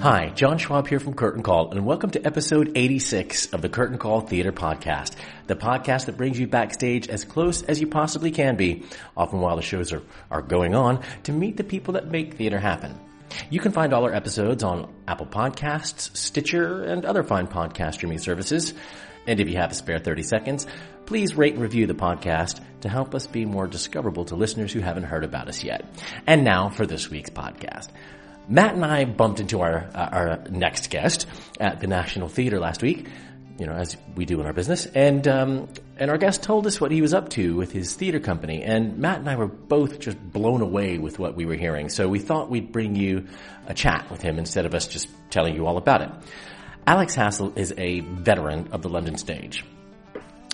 Hi, John Schwab here from Curtain Call, and welcome to episode 86 of the Curtain Call Theater Podcast, the podcast that brings you backstage as close as you possibly can be, often while the shows are, are going on, to meet the people that make theater happen. You can find all our episodes on Apple Podcasts, Stitcher, and other fine podcast streaming services. And if you have a spare 30 seconds, please rate and review the podcast to help us be more discoverable to listeners who haven't heard about us yet. And now for this week's podcast. Matt and I bumped into our uh, our next guest at the National Theater last week, you know, as we do in our business, and um, and our guest told us what he was up to with his theater company, and Matt and I were both just blown away with what we were hearing. So we thought we'd bring you a chat with him instead of us just telling you all about it. Alex Hassell is a veteran of the London stage,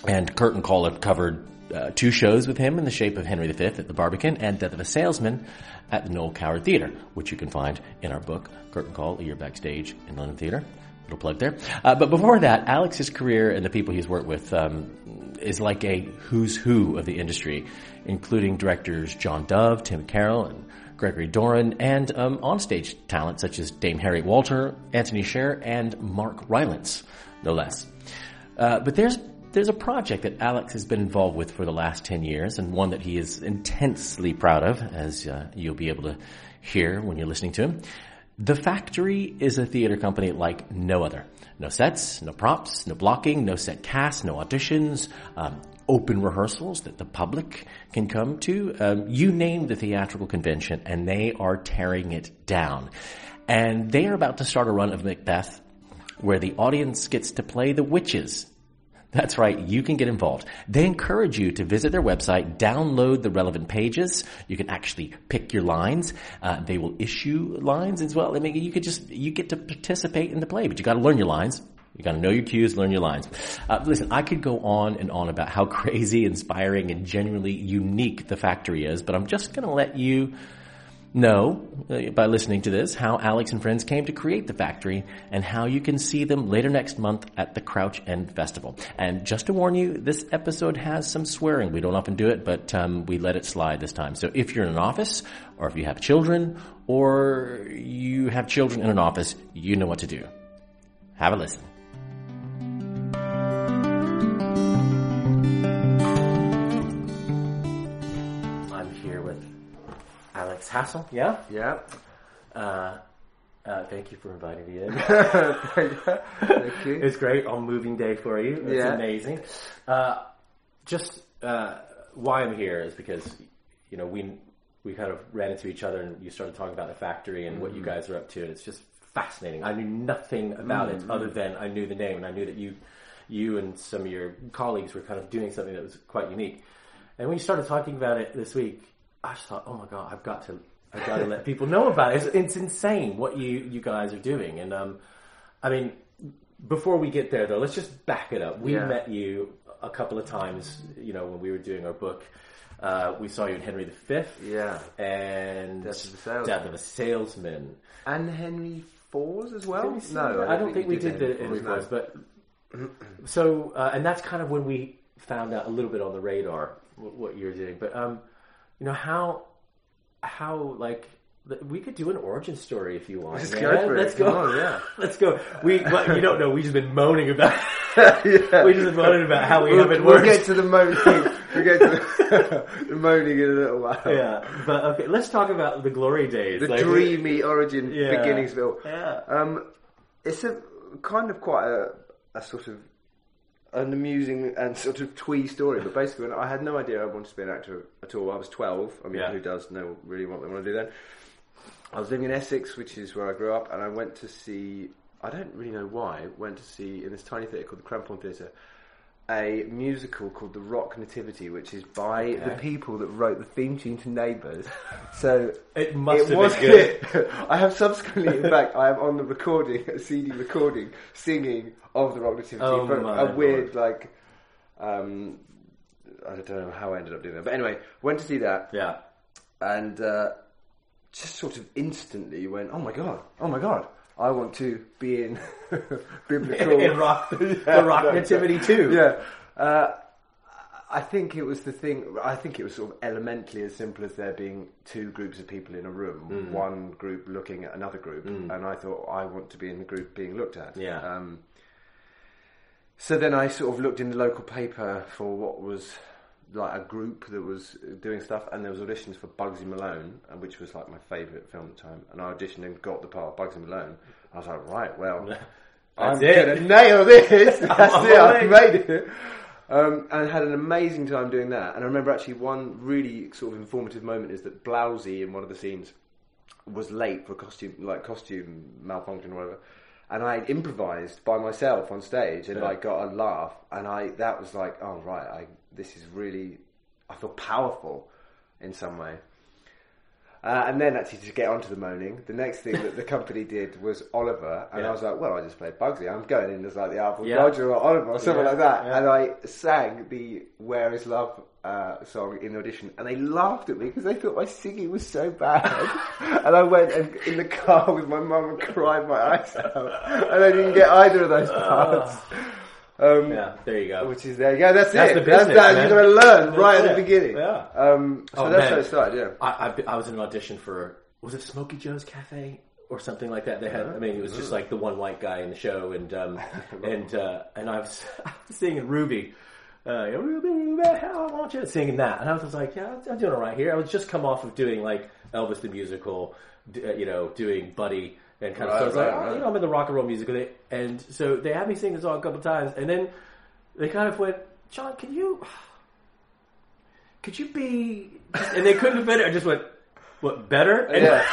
and Curtain Call had covered uh, two shows with him in the shape of Henry V at the Barbican and Death of a Salesman at the Noel Coward Theatre, which you can find in our book, Curtain Call, A Year Backstage in London Theatre. Little plug there. Uh, but before that, Alex's career and the people he's worked with um, is like a who's who of the industry, including directors John Dove, Tim Carroll, and Gregory Doran, and um, onstage talent such as Dame Harriet Walter, Anthony Sher, and Mark Rylance, no less. Uh, but there's there's a project that Alex has been involved with for the last 10 years and one that he is intensely proud of, as uh, you'll be able to hear when you're listening to him. The Factory is a theater company like no other. No sets, no props, no blocking, no set cast, no auditions, um, open rehearsals that the public can come to. Um, you name the theatrical convention and they are tearing it down. And they are about to start a run of Macbeth where the audience gets to play the witches that's right. You can get involved. They encourage you to visit their website, download the relevant pages. You can actually pick your lines. Uh, they will issue lines as well. I mean, you could just, you get to participate in the play, but you gotta learn your lines. You gotta know your cues, learn your lines. Uh, listen, I could go on and on about how crazy, inspiring, and genuinely unique the factory is, but I'm just gonna let you know uh, by listening to this how Alex and friends came to create the factory and how you can see them later next month at the Crouch End Festival. And just to warn you, this episode has some swearing. We don't often do it, but um, we let it slide this time. So if you're in an office, or if you have children, or you have children in an office, you know what to do. Have a listen. Hassell. Yeah? Yeah. Uh, uh, thank you for inviting me in. thank you. It's great on moving day for you. It's Yeah. amazing. Uh, just uh, why I'm here is because you know we we kind of ran into each other and you started talking about the factory and what you guys are up to, and it's just fascinating. I knew nothing about it other than I knew the name and I knew that you you and some of your colleagues were kind of doing something that was quite unique. And when you started talking about it this week, I just thought, oh my god, I've got to, I've got to let people know about it. It's, it's insane what you you guys are doing, and um, I mean, before we get there though, let's just back it up. We Yeah. met you a couple of times, you know, when we were doing our book. Uh, we saw you in Henry V. Yeah. And Death of. Death of a Salesman. And Henry Fours as well? Did we no, say- I don't think we did the Henry Henry Fours, Fours, but so uh, and that's kind of when we found out a little bit on the radar what, what you're doing. But um, you know how how like we could do an origin story if you want. Let's go. Let's go. Yeah. Let's go. We well, you don't know. We just been moaning about. yeah. we just been moaning about how we We'll, haven't we'll worked. get to the moaning. we'll get to the, the moaning in a little while. yeah, but okay. Let's talk about the glory days. The Like, dreamy origin Yeah. beginningsville. Yeah. Um, it's a kind of quite a, a sort of an amusing and sort of twee story. But basically, when I had no idea I wanted to be an actor at all. I was twelve. I mean, Yeah. who does know really what they want to do then? I was living in Essex, which is where I grew up, and I went to see. I don't really know why. Went to see in this tiny theatre called the Crampon Theatre. A musical called The Rock Nativity, which is by the people that wrote the theme tune to Neighbours. So It must have was been good. good. I have subsequently, in fact, I am on the recording, a CD recording, singing of the Rock Nativity, Oh but a weird like, um, I don't know how I ended up doing that, but anyway, went to see that Yeah. and uh, just sort of instantly went, oh my god, oh my god, I want to be in biblical In rock, the rock no, nativity too. yeah. Uh, I think it was the thing. I think it was sort of elementally as simple as there being two groups of people in a room, Mm. one group looking at another group, and I thought I want to be in the group being looked at. Yeah. Um, so then I sort of looked in the local paper for what was like a group that was doing stuff, and there was auditions for Bugsy Malone, which was like my favourite film at the time. And I auditioned and got the part of Bugsy Malone. I was like, right, well, I'm it. gonna nail this. That's it. I've made it. Um, and had an amazing time doing that. And I remember actually one really sort of informative moment is that Blousy in one of the scenes was late for costume, like costume malfunction or whatever. And I improvised by myself on stage and like got a laugh. And I that was like, oh right, I this is really, I feel powerful in some way. Uh, and then actually to get onto the moaning, the next thing that the company did was Oliver, and Yeah. I was like, well, I just played Bugsy. I'm going in as like the Artful Yeah. Dodger or Oliver or something Yeah, like that. yeah. And I sang the Where Is Love uh, song in the audition, and they laughed at me because they thought my singing was so bad. and I went and, in the car with my mum and cried my eyes out, and I didn't get either of those parts. Um, Yeah, there you go. Which is there Yeah, go. That's, That's it. the that's business, that. man. You're going to learn That's right at the beginning. Yeah. Um, so Oh, that's man. how it started. Yeah. I, I, I was in an audition for was it Smoky Joe's Cafe or something like that. They had, I mean, it was just like the one white guy in the show, and um, and uh, and I was, I was singing Ruby. Uh, Ruby, Ruby, how I want you to singing that, and I was like, yeah, I'm doing it right here. I was just come off of doing like Elvis the musical, d- uh, you know, doing Buddy and kind of Right, stuff. I was right, like, oh, right. you know, I'm in the rock and roll musical, and so they had me sing the song a couple times, and then they kind of went, John, can you? Could you be? And they couldn't fit it. I just went, what better? And Yeah.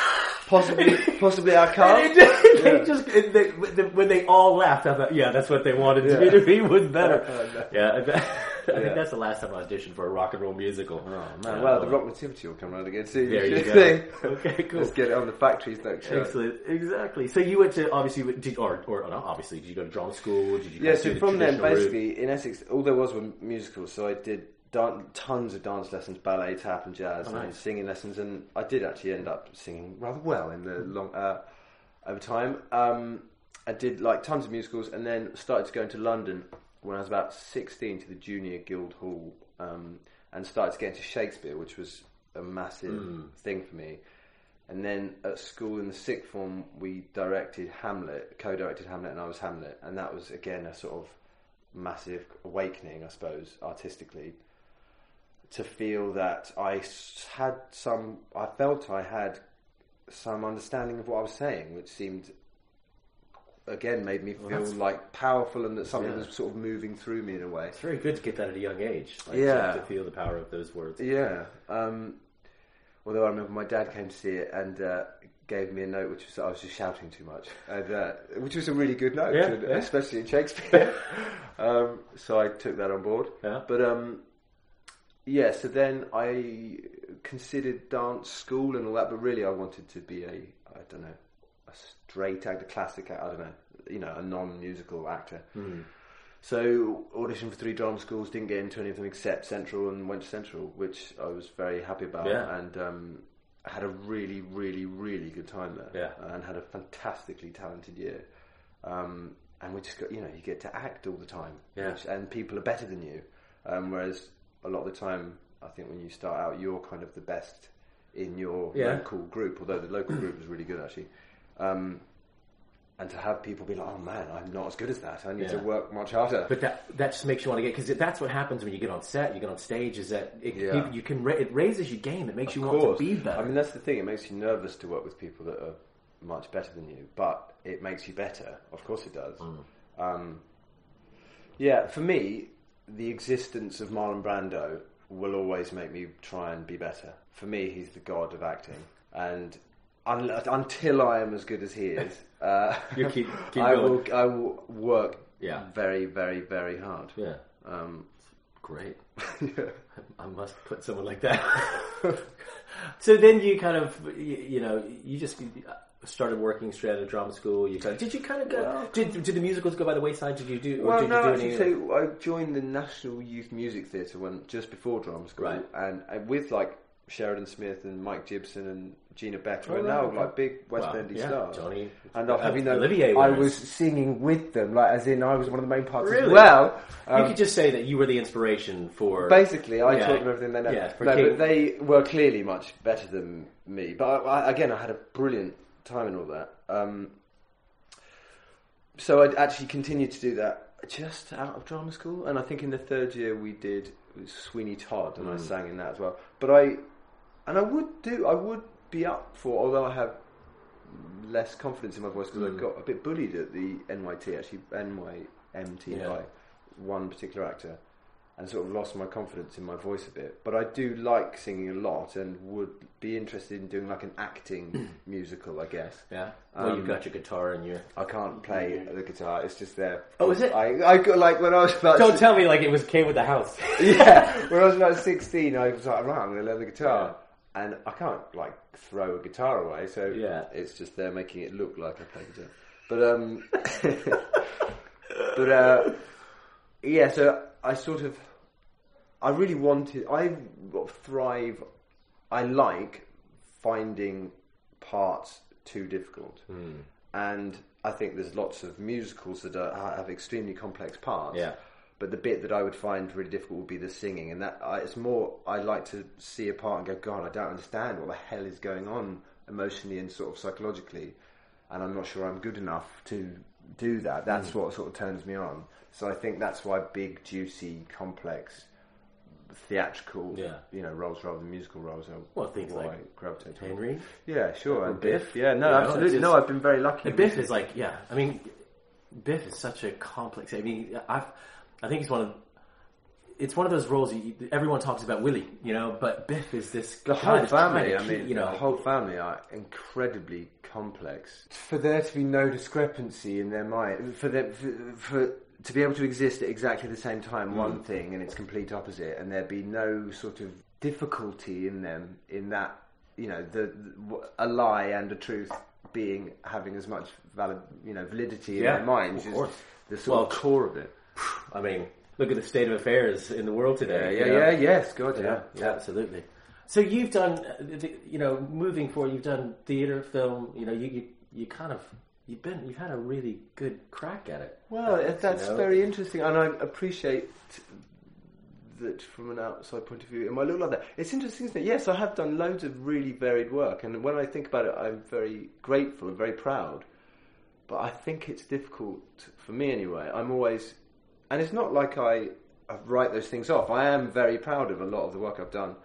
Possibly, possibly our car. and they, they just they, when they all laughed, I thought, yeah, that's what they wanted to Yeah. be to be was better. Oh, no. Yeah, I, bet- I Yeah. think that's the last time I auditioned for a rock and roll musical. Oh, man. Yeah, well, the rock nativity will come around again soon. There you go. Okay, cool. Let's get it on the factories next show. Excellent, exactly. So you went to obviously did or or not obviously did you go to drama school? Did you Yeah, so from then, traditional route? basically, in Essex, all there was were musicals. So I did dan- tons of dance lessons, ballet, tap, and jazz, Oh, and singing lessons. And I did actually end up singing rather well in the long uh, over time. Um, I did like tons of musicals, and then started to go into London when I was about sixteen to the Junior Guildhall, um, and started to get into Shakespeare, which was a massive Hmm. thing for me. And then at school in the sixth form, we directed Hamlet, co-directed Hamlet, and I was Hamlet, and that was again a sort of massive awakening, I suppose, artistically, to feel that I had some, I felt I had some understanding of what I was saying, which seemed again made me feel that's- like powerful and that something Yeah. was sort of moving through me in a way. It's very good to get that at a young age. Like, Yeah. to, to feel the power of those words. Yeah. Um, although I remember my dad came to see it and uh, gave me a note which was I was just shouting too much, and, uh, which was a really good note, Yeah, and- yeah. especially in Shakespeare. um, so I took that on board. Yeah. But um, yeah, so then I considered dance school and all that, but really I wanted to be a I don't know a straight actor, classic actor, I don't know, you know, a non-musical actor. Hmm. So auditioned for three drama schools, didn't get into any of them except Central, and went to Central, which I was very happy about, Yeah. and um, had a really, really, really good time there, Yeah. and had a fantastically talented year. Um, and we just got, you know, you get to act all the time, Yeah. which, and people are better than you. Um, whereas a lot of the time, I think when you start out, you're kind of the best in your Yeah. local group. Although the local group was really good actually. Um, and to have people be like, "Oh man, I'm not as good as that. I need to work much harder." But that that just makes you want to get because that's what happens when you get on set, you get on stage. Is that it, Yeah. you, you can ra- it raises your game. It makes you Of want to be better. I mean, that's the thing. It makes you nervous to work with people that are much better than you, but it makes you better. Of course, it does. Mm. Um, yeah, for me, the existence of Marlon Brando will always make me try and be better. For me, he's the god of acting, and un- until I am as good as he is, uh, keep- keep I going. will. I will work Yeah. very, very, very hard. yeah, Um, great. yeah. I must put someone like that. so then you kind of you know you just started working straight out of drama school. You kind of, did you kind of go? Well- did, did the musicals go by the wayside? Did you do? Or Well, did no, you do actually, so I joined the National Youth Music Theatre when just before drama school, Right. and uh, with like Sheridan Smith and Mike Gibson and Gina Becker, Oh, and right, now okay. like big West Wow, Endy yeah, stars. Johnny- and I've, uh, you Olivier I was singing with them, like as in I was one of the main parts Really? as well. you Um, could just say that you were the inspiration for. Basically, I Yeah. taught them everything they know. Yeah, no, King- but they were clearly much better than me. But I, I, again, I had a brilliant time and all that. Um, so I actually continued to do that just out of drama school, and I think in the third year we did Sweeney Todd, and I Mm. sang in that as well. But I, and I would do, I would be up for, although I have less confidence in my voice because I Mm. got a bit bullied at the NYT, actually NYMT Yeah. by one particular actor, and sort of lost my confidence in my voice a bit. But I do like singing a lot, and would be interested in doing like an acting musical, I guess. Yeah. Well, you've Um, got your guitar and your. I can't play the guitar; it's just there. Oh, is it? I, I got like when I was about. Don't tell me like it was came with the house. yeah, when I was about sixteen, I was like, right, I'm going to learn the guitar, and I can't like throw a guitar away, so Yeah. it's just there making it look like I play guitar. But um, but uh, yeah, so I sort of, I really wanted. I thrive. I like finding parts too difficult, hmm. and I think there's lots of musicals that are, have extremely complex parts. Yeah. But the bit that I would find really difficult would be the singing, and that I, it's more. I like to see a part and go, God, I don't understand what the hell is going on emotionally and sort of psychologically, and I'm not sure I'm good enough to do that. That's hmm. what sort of turns me on. So I think that's why big, juicy, complex, theatrical, Yeah. you know, roles rather than musical roles are Well, things like I gravitate towards. Henry. Yeah, sure. And Biff. Yeah, no, You know, absolutely. it's no, I've been very lucky. And Biff is like, yeah. I mean, Biff is such a complex. I mean, I've, I think it's one of, it's one of those roles. You, everyone talks about Willie, you know, but Biff is this The guy whole that's trying family, to I mean, you know, the whole family are incredibly complex. For there to be no discrepancy in their mind, for them, for, for to be able to exist at exactly the same time, one thing and its complete opposite, and there be no sort of difficulty in them in that, you know, the, the a lie and a truth being having as much valid, you know, validity in their minds of is the sort Well, of core of it. I mean, look at the state of affairs in the world today. Yeah, yeah, yeah, yes, God, yeah, Yeah, yeah. absolutely. So you've done, uh, you know, moving forward, you've done theater, film. You know, you you, you kind of you've been you've had a really good crack at it. Well, it- that's you know? very interesting, and I appreciate that from an outside point of view. It might look like that. It's interesting, isn't it? Yes, I have done loads of really varied work, and when I think about it, I'm very grateful and very proud. But I think it's difficult for me anyway. I'm always, and it's not like I, I write those things off. I am very proud of a lot of the work I've done.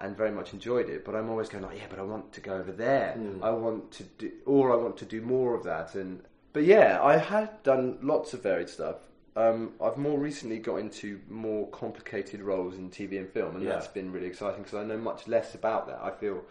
And very much enjoyed it, but I'm always going like, yeah, but I want to go over there. I want to do, or I want to do more of that. And but yeah, I had done lots of varied stuff. Um, I've more recently got into more complicated roles in TV and film, and Yeah. that's been really exciting because I know much less about that. I feel,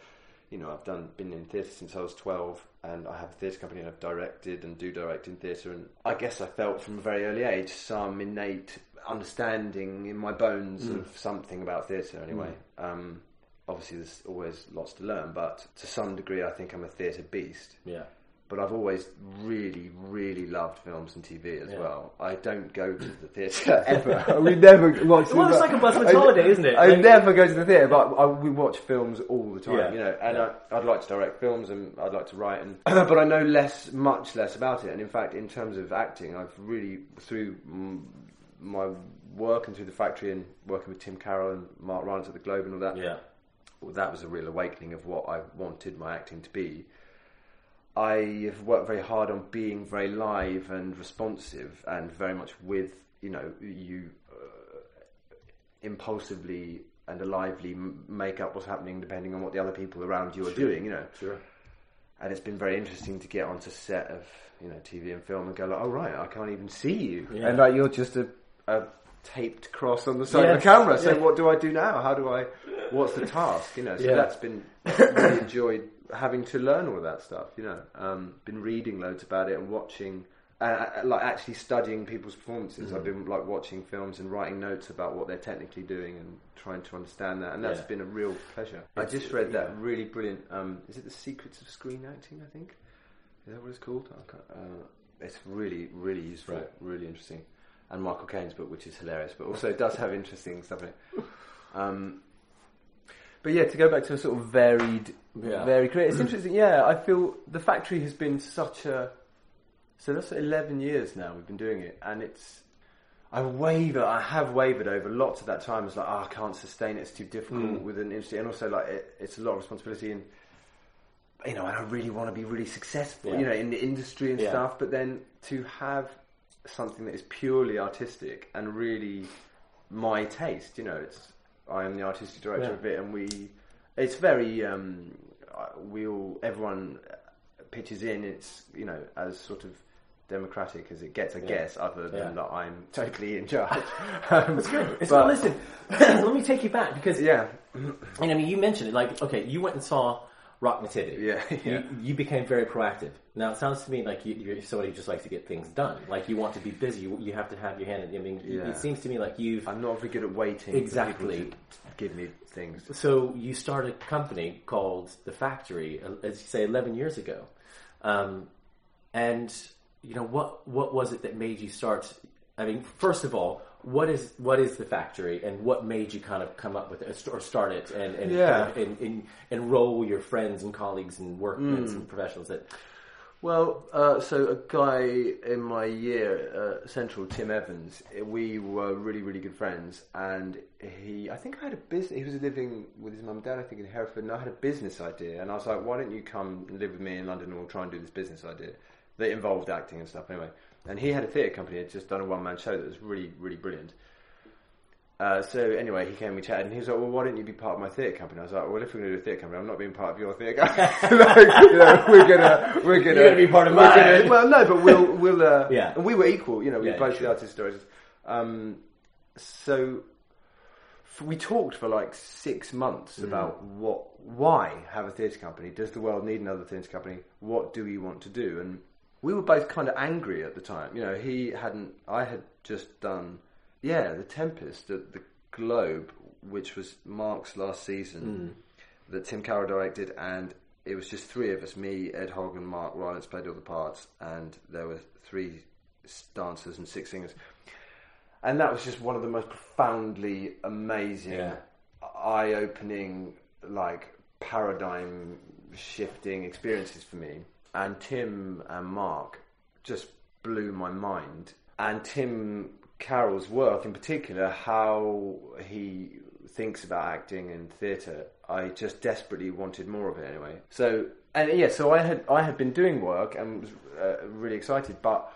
you know, I've done been in theatre since I was twelve, and I have a theatre company, and I've directed and do direct in theatre. And I guess I felt from a very early age some innate understanding in my bones of something about theatre. Anyway, um, obviously there's always lots to learn, but to some degree, I think I'm a theatre beast Yeah. but I've always really, really loved films and TV as Yeah. well. I don't go to the theatre ever. we never watch. Well, it's like a busman's holiday, isn't it? I Like- never go to the theatre, but I, we watch films all the time. Yeah. You know, and. I, I'd like to direct films and I'd like to write, and but I know less, much less about it. And in fact, in terms of acting, I've really through mm, my work and through the factory and working with Tim Carroll and Mark Rylance at the Globe and all that. Yeah. That was a real awakening of what I wanted my acting to be. I have worked very hard on being very live and responsive, and very much with you know you uh, impulsively and lively m- make up what's happening depending on what the other people around you are doing. You know, Sure. and it's been very interesting to get onto set of you know TV and film and go like, oh right, I can't even see you, Yeah. and like you're just a, a taped cross on the side of the camera. So what do I do now? How do I? What's the task? You know, so Yeah. that's been really enjoyed having to learn all that stuff. You know, um, been reading loads about it and watching. Uh, uh, like actually studying people's performances, Mm-hmm. I've been like watching films and writing notes about what they're technically doing and trying to understand that, and that's Yeah. been a real pleasure. I just read that yeah. really brilliant. Um, is it the Secrets of Screen Acting? I think is that what it's called? Uh, it's really, really useful, Right. really interesting. And Michael Caine's book, which is hilarious, but also it does have interesting stuff in it. Um, but yeah, to go back to a sort of varied, Yeah. very creative. It's interesting. Yeah, I feel the factory has been such a. So that's eleven years now we've been doing it, and it's. I waver. I have wavered over lots of that time. It's like, oh, I can't sustain it. It's too difficult Mm. with an industry, and also like it, it's a lot of responsibility and you know, and I really want to be really successful, Yeah. you know, in the industry and Yeah. stuff. But then to have something that is purely artistic and really my taste, you know, it's I am the artistic director Yeah. of it, and we, it's very, um, uh, we all, everyone pitches in. It's you know as sort of democratic as it gets, I Yeah. guess, other than Yeah. that I'm totally in charge. Um, It's good. It's but- well, listen, let me take you back because yeah, and I mean, you mentioned it. Like, okay, you went and saw Rock Nativity. Yeah, yeah. You, you became very proactive. Now, it sounds to me like you, you're somebody who just likes to get things done. Like, you want to be busy. You, you have to have your hand. in I mean, Yeah. it seems to me like you've. I'm not very good at waiting. Exactly. to give me things. So you started a company called The Factory, uh, as you say, 11 years ago. Um, and, you know, what, what was it that made you start? I mean, first of all, what is what is the factory, and what made you kind of come up with it or start it, and and, Yeah. kind of, and, and enroll your friends and colleagues and workmates Hmm. and professionals that Well, uh, so a guy in my year, uh, Central, Tim Evans, we were really, really good friends, and he, I think I had a business. He was living with his mum and dad, I think, in Hereford, and I had a business idea, and I was like, "Why don't you come live with me in London, and we'll try and do this business idea that involved acting and stuff." Anyway, and he had a theatre company, had just done a one-man show that was really, really brilliant. Uh, so anyway, he came, and we chatted, and he was like, "Well, why don't you be part of my theatre company?" I was like, "Well, if we're going to do a theatre company, I'm not being part of your theatre company. like, you know, we're gonna, we're gonna, gonna be part of mine." gonna- well, no, but we'll, we'll, uh, Yeah. And we were equal, you know. We Yeah, were both sure. the artist directors. Um, so f- we talked for like six months Mm. about what, why have a theatre company? Does the world need another theatre company? What do we want to do? And we were both kind of angry at the time. You know, he hadn't. I had just done, yeah, the Tempest at the Globe, which was Mark's last season mm. that Tim Carroll directed, and it was just three of us: me, Ed Hogg, and Mark Rylance played all the parts, and there were three dancers and six singers. And that was just one of the most profoundly amazing, Yeah. eye-opening, like paradigm shifting experiences for me. And Tim and Mark just blew my mind. And Tim Carroll's work in particular, how he thinks about acting and theatre, I just desperately wanted more of it anyway. So and yeah, so I had I had been doing work and was uh, really excited, but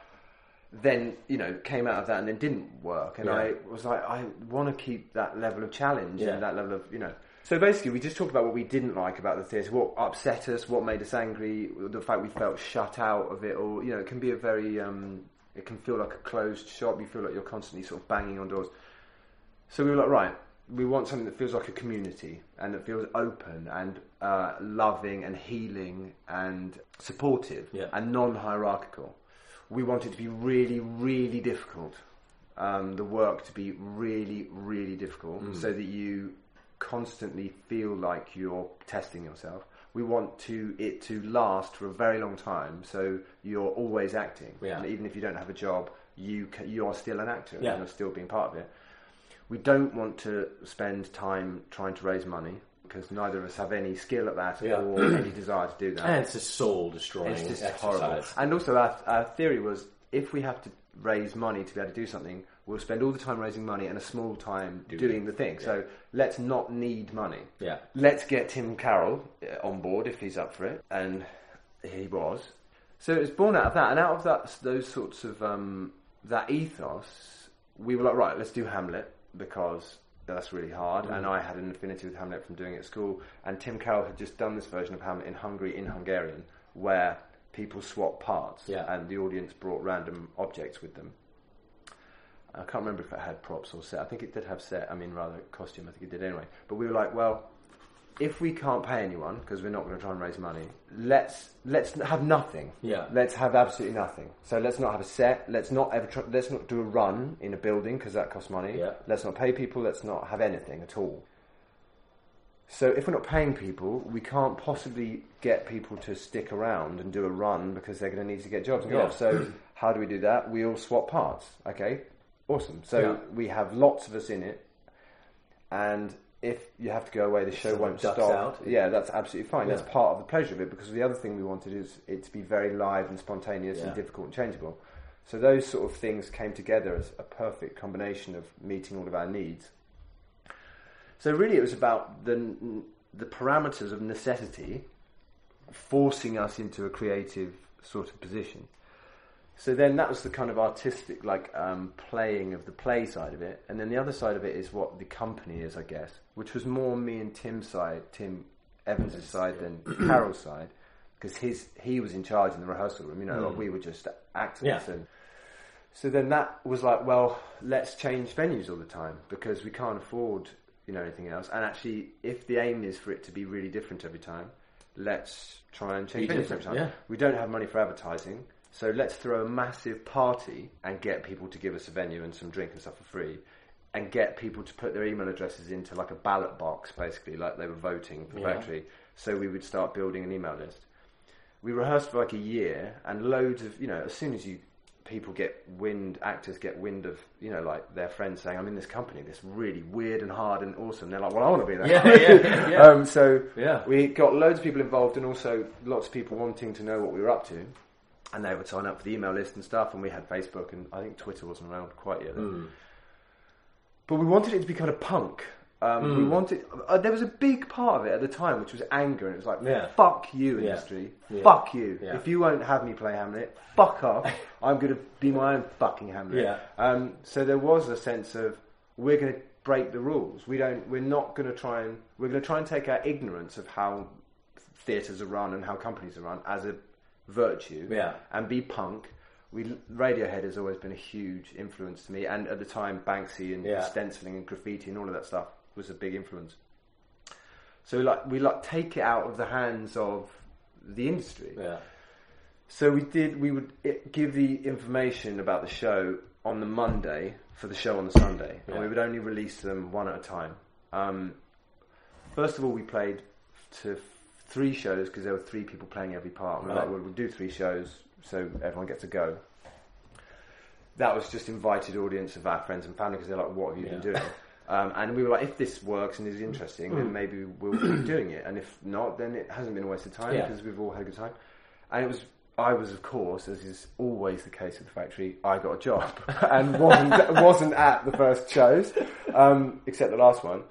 then you know came out of that and then didn't work, and Yeah. I was like, I want to keep that level of challenge Yeah. and that level of you know. So basically, we just talked about what we didn't like about the theatre, what upset us, what made us angry, the fact we felt shut out of it, or you know, it can be a very, um, it can feel like a closed shop. You feel like you're constantly sort of banging on doors. So we were like, right, we want something that feels like a community and that feels open and uh, loving and healing and supportive Yeah. and non-hierarchical. We want it to be really, really difficult. Um, the work to be really, really difficult, so that you constantly feel like you're testing yourself. We want to it to last for a very long time, so you're always acting. Yeah. And even if you don't have a job, you ca you are still an actor. Yeah. And you're still being part of it. We don't want to spend time trying to raise money because neither of us have any skill at that Yeah. or any desire to do that. and it's a soul destroying It's just exercise. horrible. And also, our, our theory was if we have to raise money to be able to do something, we'll spend all the time raising money and a small time doing, the thing. So let's not need money. Yeah. Let's get Tim Carroll uh, on board if he's up for it, and he was. So it was born out of that, and out of that, those sorts of um, that ethos, we were like, right, let's do Hamlet because that's really hard. Mm. And I had an affinity with Hamlet from doing it at school, and Tim Carroll had just done this version of Hamlet in Hungary in Hungarian, where people swap parts, Yeah. and the audience brought random objects with them. I can't remember if it had props or set. I think it did have set. I mean, rather costume. I think it did anyway. But we were like, well, if we can't pay anyone because we're not going to try and raise money, let's let's have nothing. Yeah. Let's have absolutely nothing. So let's not have a set. Let's not ever. Try, let's not do a run in a building because that costs money. Yeah. Let's not pay people. Let's not have anything at all. So if we're not paying people, we can't possibly get people to stick around and do a run because they're going to need to get jobs and go off. So how do we do that? We all swap parts. Okay, awesome. So Yeah. we have lots of us in it, and if you have to go away, the show won't stop. out. Yeah, that's absolutely fine. Yeah. That's part of the pleasure of it because the other thing we wanted is it to be very live and spontaneous Yeah. and difficult and changeable. So those sort of things came together as a perfect combination of meeting all of our needs. So really, it was about the the parameters of necessity forcing us into a creative sort of position. So then that was the kind of artistic, like um, playing of the play side of it, and then the other side of it is what the company is, I guess, which was more me and Tim's side, Tim Evans' side than Carroll's side, because his he was in charge in the rehearsal room. You know, we were just actors, Yeah. and so then that was like, well, let's change venues all the time because we can't afford, you know, anything else. And actually, if the aim is for it to be really different every time, let's try and change venues every time. yeah. We don't have money for advertising, so let's throw a massive party and get people to give us a venue and some drink and stuff for free. And get people to put their email addresses into like a ballot box, basically, like they were voting for Yeah. factory. So we would start building an email list we rehearsed for like a year and loads of you know as soon as you people get wind actors get wind of you know like their friends saying i'm in this company this really weird and hard and awesome they're like well i want to be that Yeah, company." yeah, yeah. um, so Yeah. we got loads of people involved and also lots of people wanting to know what we were up to and they would sign up for the email list and stuff and we had facebook and i think twitter wasn't around quite yet. Hmm. But we wanted it to be kind of punk. Um, We wanted. Uh, there was a big part of it at the time, which was anger, and it was like, Yeah. "Fuck you, Yeah. industry. Yeah. Fuck you. Yeah. If you won't have me play Hamlet, fuck off. I'm going to be my own fucking Hamlet." Yeah. Um, so there was a sense of we're going to break the rules. We don't. We're not going to try and. We're going to try and take our ignorance of how theatres are run and how companies are run as a virtue. Yeah. And be punk. We Radiohead has always been a huge influence to me, and at the time Banksy and Yeah. stenciling and graffiti and all of that stuff was a big influence. So like we like take it out of the hands of the industry. Yeah. So we did. We would give the information about the show on the Monday for the show on the Sunday, and we would only release them one at a time. Um, first of all, we played to three shows because there were three people playing every part. We were Right. like, well, we'll do three shows so everyone gets a go. That was just invited audience of our friends and family because they're like, "What have you been doing?" Um, and we were like, if this works and is interesting, Hmm. then maybe we'll keep doing it. And if not, then it hasn't been a waste of time Yeah. because we've all had a good time. And it was, I was, of course, as is always the case at the factory, I got a job and wasn't wasn't at the first shows, um, except the last one.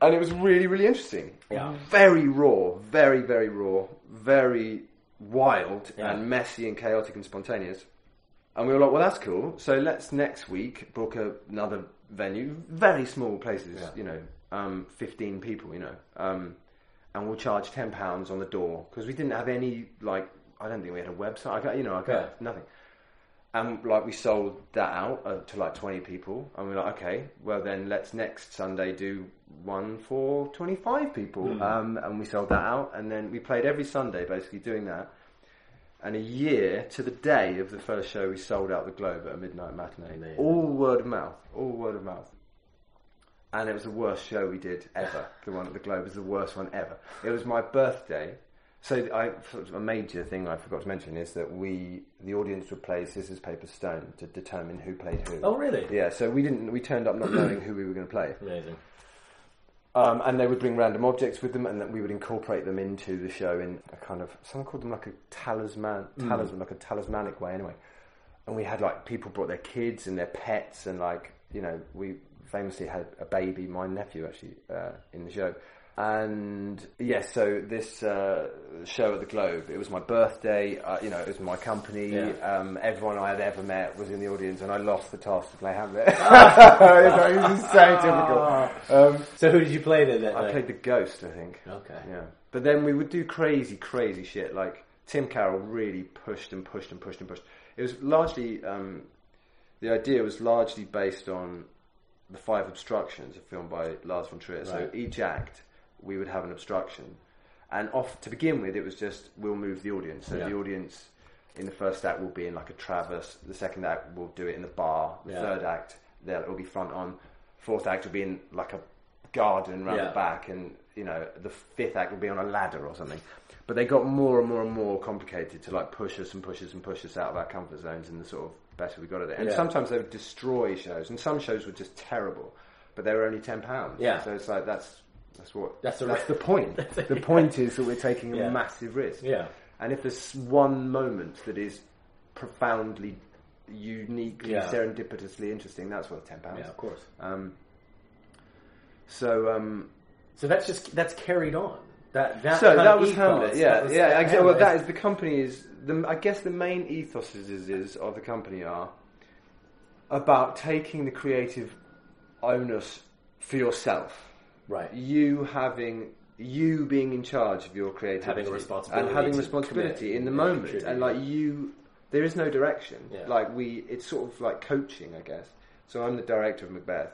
And it was really, really interesting. Yeah. Very raw, very, very raw, very wild Yeah. and messy and chaotic and spontaneous. And we were like, well, that's cool. So let's next week book a, another venue, very small places, Yeah. you know, um, 15 people, you know, um, and we'll charge £10 on the door because we didn't have any, like, I don't think we had a website, I got, you know, I got nothing. And like we sold that out uh, to like 20 people, and we're like, okay, well then let's next Sunday do one for 25 people. Um, and we sold that out, and then we played every Sunday basically doing that. And a year to the day of the first show, we sold out the Globe at a midnight matinee. Amazing. All word of mouth, all word of mouth. And it was the worst show we did ever. the one at the Globe was the worst one ever. It was my birthday. So I, a major thing I forgot to mention is that we, the audience would play scissors, paper, stone to determine who played who. Oh, really? Yeah, so we didn't. We turned up not knowing who we were going to play. Amazing. Um, and they would bring random objects with them, and then we would incorporate them into the show in a kind of someone called them like a talisman, talisman, like a talismanic way. Anyway, and we had like people brought their kids and their pets, and like you know we famously had a baby, my nephew actually uh, in the show. And yes, so this uh, show at the Globe, it was my birthday. Uh, you know, it was my company. Yeah. Um, everyone I had ever met was in the audience, and I lost the task to play Hamlet. it was so difficult. Um, So who did you play then? I played the ghost, I think. Okay. Yeah. But then we would do crazy, crazy shit. Like Tim Carroll really pushed and pushed and pushed and pushed. It was largely um, the idea was largely based on the Five Obstructions, a film by Lars von Trier. So each act we would have an obstruction, and off to begin with, it was just we'll move the audience. So Yeah. the audience in the first act will be in like a traverse. The second act will do it in the bar. The Yeah. third act there it will be front on. Fourth act will be in like a garden round Yeah. the back, and you know the fifth act will be on a ladder or something. But they got more and more and more complicated to like push us and push us and push us out of our comfort zones and the sort of better we got at it. And sometimes they would destroy shows, and some shows were just terrible, but they were only ten pounds. Yeah. So it's like that's that's what That's the that's the point. the point is that we're taking Yeah. a massive risk. Yeah. And if there's one moment that is profoundly uniquely Yeah. serendipitously interesting, that's worth ten pounds. Yeah, of course. Um, so um, So that's just that's carried on. That that so that was Hamlet. Yeah, that was yeah. Exactly. Well, that is the company is the. I guess the main ethos is, is of the company are about taking the creative onus for yourself. Right. You having you being in charge of your creativity Having a responsibility and having responsibility in the moment and like you there is no direction Yeah. like we it's sort of like coaching i guess so i'm the director of macbeth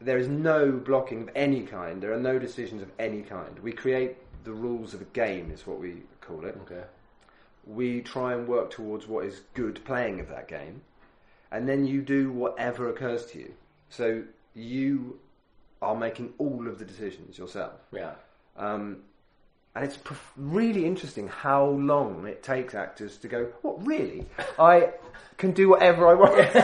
there is no blocking of any kind there are no decisions of any kind we create the rules of a game is what we call it Okay. we try and work towards what is good playing of that game, and then you do whatever occurs to you. So you are making all of the decisions yourself. Yeah. Um, and it's really interesting how long it takes actors to go, what, really? I can do whatever I want.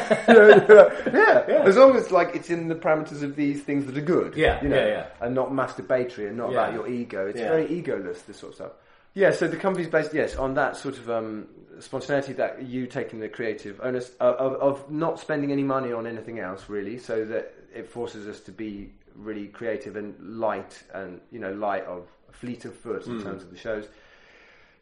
yeah, as long as like it's in the parameters of these things that are good. Yeah, you know, yeah, yeah. and not masturbatory and not Yeah. about your ego. It's Yeah. very egoless, this sort of stuff. Yeah, so the company's based, yes, on that sort of um, spontaneity that you taking the creative onus of, of, of not spending any money on anything else, really, so that it forces us to be really creative and light and, you know, light of fleet of foot in terms of the shows.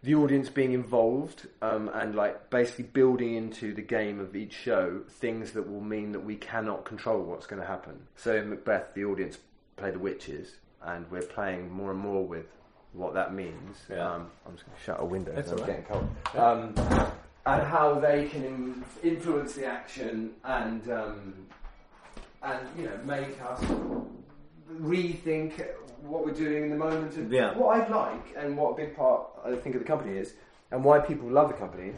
The audience being involved um, and, like, basically building into the game of each show things that will mean that we cannot control what's going to happen. So in Macbeth, the audience play the witches, and we're playing more and more with what that means. Yeah. Um, I'm just going to shut a window. It's right. getting cold. Um, and how they can influence the action and um, and you know make us rethink what we're doing in the moment. And Yeah. What I'd like and what a big part I think of the company is, and why people love the company,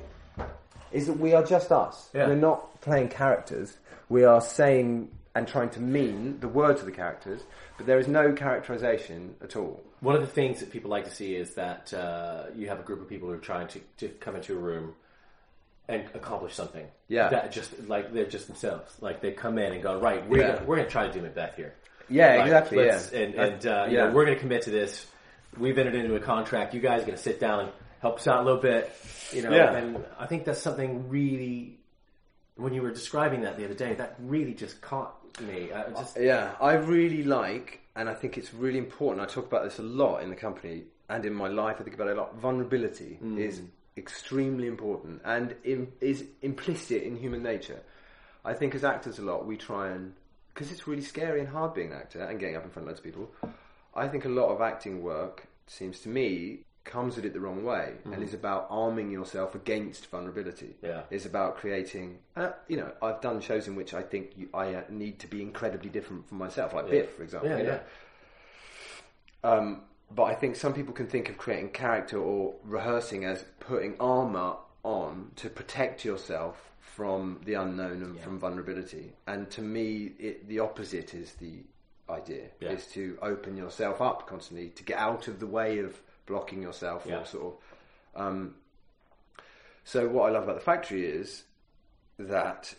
is that we are just us. Yeah. We're not playing characters. We are saying and trying to mean the words of the characters, but there is no characterization at all. One of the things that people like to see is that uh, you have a group of people who are trying to, to come into a room and accomplish something. Yeah. That just like they're just themselves. Like they come in and go, right, we're Yeah. gonna, we're gonna try to do Macbeth here. Yeah, Like, exactly. Yeah, And, and uh, you yeah. know, we're going to commit to this. We've entered into a contract. You guys are going to sit down, and help us out a little bit. You know, Yeah. and I think that's something really. When you were describing that the other day, that really just caught me. I just Yeah, I really like, and I think it's really important. I talk about this a lot in the company and in my life. I think about it a lot. Vulnerability is extremely important and im- is implicit in human nature. I think as actors a lot we try and because it's really scary and hard being an actor and getting up in front of loads of people. I think a lot of acting work seems to me comes at it the wrong way and is about arming yourself against vulnerability. Yeah. It's about creating. Uh, you know, I've done shows in which I think you, I uh, need to be incredibly different from myself, like Biff, for example. Yeah, you know? yeah. Um, but I think some people can think of creating character or rehearsing as putting armor on to protect yourself from the unknown and from vulnerability. And to me, it, the opposite is the idea: Yeah. is to open yourself up constantly to get out of the way of blocking yourself Yeah. or sort of. Um, so what I love about the factory is that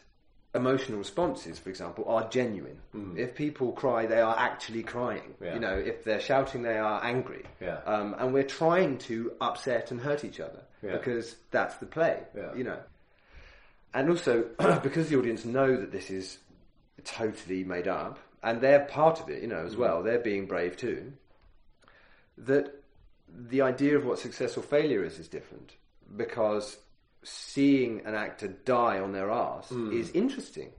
emotional responses, for example, are genuine. If people cry, they are actually crying. Mm. Yeah. You know, if they're shouting, they are angry. Yeah. Um, and we're trying to upset and hurt each other Yeah. because that's the play. Yeah. You know. and also because the audience know that this is totally made up, and they're part of it, you know, as well. They're being brave too. That the idea of what success or failure is is different because seeing an actor die on their ass is interesting,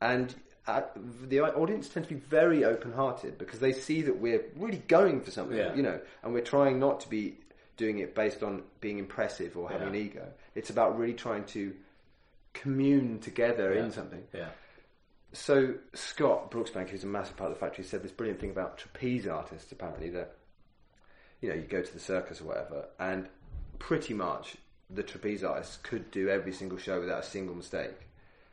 and uh, the audience tend to be very open-hearted because they see that we're really going for something, Yeah. you know, and we're trying not to be doing it based on being impressive or having Yeah. an ego. It's about really trying to commune together Yeah. in something. Yeah. So Scott Brooksbank, who's a massive part of the factory, said this brilliant thing about trapeze artists. Apparently, that you know you go to the circus or whatever, and pretty much the trapeze artists could do every single show without a single mistake,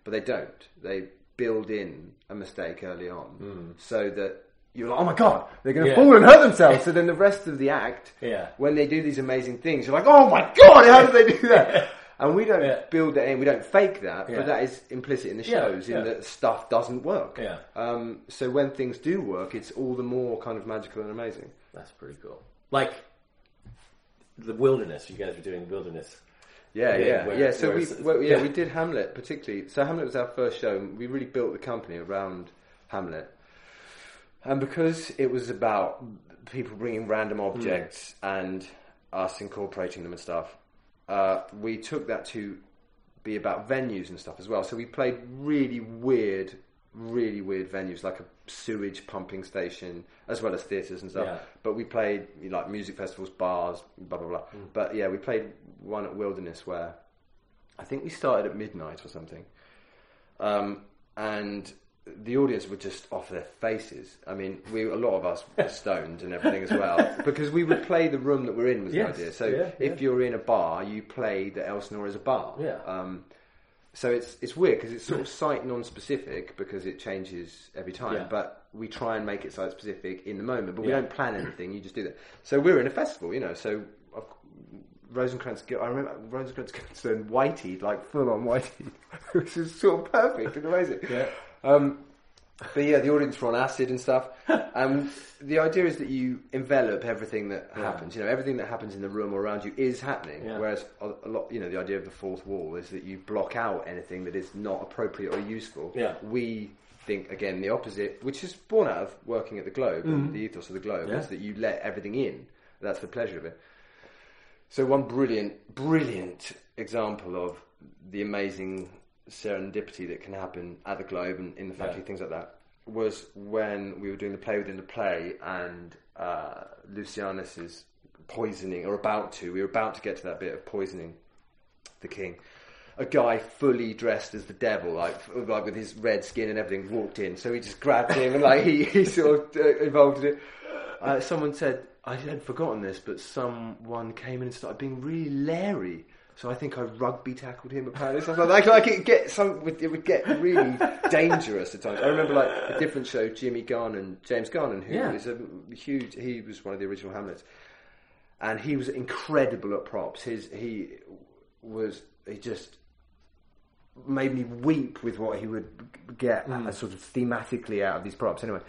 but they don't. They build in a mistake early on, so that you're like, oh my god, they're going to. Yeah. fall and hurt themselves. so then the rest of the act, Yeah. when they do these amazing things, you're like, oh my god, how did they do that? And we don't Yeah. build that in, we don't fake that, but that is implicit in the shows, in that stuff doesn't work. Yeah. Um, so when things do work, it's all the more kind of magical and amazing. That's pretty cool. Like the wilderness. You guys were doing wilderness. Yeah, Yeah, yeah, where- yeah. So we, well, yeah, we did Hamlet particularly. So Hamlet was our first show. and We really built the company around Hamlet, and because it was about people bringing random objects and us incorporating them and stuff, uh, we took that to be about venues and stuff as well. So we played really weird, really weird venues like a sewage pumping station, as well as theatres and stuff. Yeah. But we played you know, like music festivals, bars, blah blah blah. But yeah, we played one at Wilderness where I think we started at midnight or something, um, and the audience were just off their faces. I mean, we a lot of us were stoned and everything as well because we would play the room that we're in was Yes, the idea. So yeah, if you're in a bar, you play the Elsinore as a bar. Yeah. Um, so it's it's weird because it's sort of site non-specific because it changes every time. Yeah. But we try and make it site specific in the moment. But we Yeah. don't plan anything. You just do that. So we're in a festival, you know. So I've, Rosencrantz, I remember Rosencrantz and Whitey, like full on Whitey, which is sort of perfect and amazing. Yeah. Um, but yeah, the audience were on acid and stuff. And the idea is that you envelop everything that happens. You know, everything that happens in the room or around you is happening. Yeah. Whereas a, a lot, you know, the idea of the fourth wall is that you block out anything that is not appropriate or useful. Yeah. We think again the opposite, which is born out of working at the Globe. and mm. The ethos of the Globe Yeah. is that you let everything in. That's the pleasure of it. So one brilliant, brilliant example of the amazing serendipity that can happen at the Globe and in the factory, Yeah. things like that, was when we were doing the play within the play and uh, Lucianus is poisoning, or about to, we were about to get to that bit of poisoning the king. A guy fully dressed as the devil, like like with his red skin and everything, walked in. So he just grabbed him and like he, he sort of uh, involved in it. Uh, someone said I had forgotten this, but someone came in and started being really leery. So I think I rugby tackled him apparently. Something like, like it get some, it would get really dangerous at times. I remember like a different show, Jimmy Garnon, James Garnon, who Yeah. is a huge. He was one of the original Hamlets, and he was incredible at props. His he was he just made me weep with what he would get uh, sort of thematically out of these props. Anyway,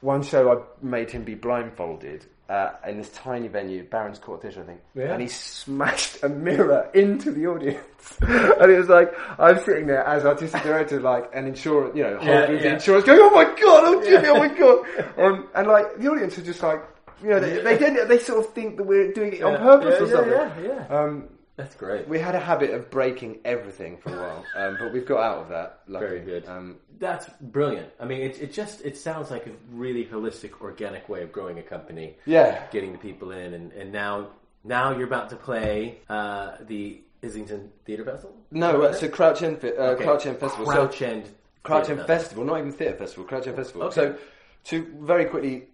one show I made him be blindfolded uh, in this tiny venue, Baron's Court Theatre, I think, Yeah. and he smashed a mirror into the audience, and it was like I'm sitting there as artistic director, like an insurance, you know, Yeah, holding the yeah. insurance, going, "Oh my god, oh Jimmy, oh my god," um, and like the audience are just like. You know, they, they, they sort of think that we're doing it on purpose Yeah, or yeah, something. yeah, yeah. Um, That's great. we had a habit of breaking everything for a while, um, but we've got out of that. Luckily. Very good. Um, That's brilliant. I mean, it, it just it sounds like a really holistic, organic way of growing a company. Yeah. getting the people in, and, and now now you're about to play uh, the Islington Theatre Festival. no, uh, so Crouch End, uh, Okay. Crouch End Festival. Crouch so, End. Crouch End Festival, not even theatre festival. Crouch End Festival. Okay. So to very quickly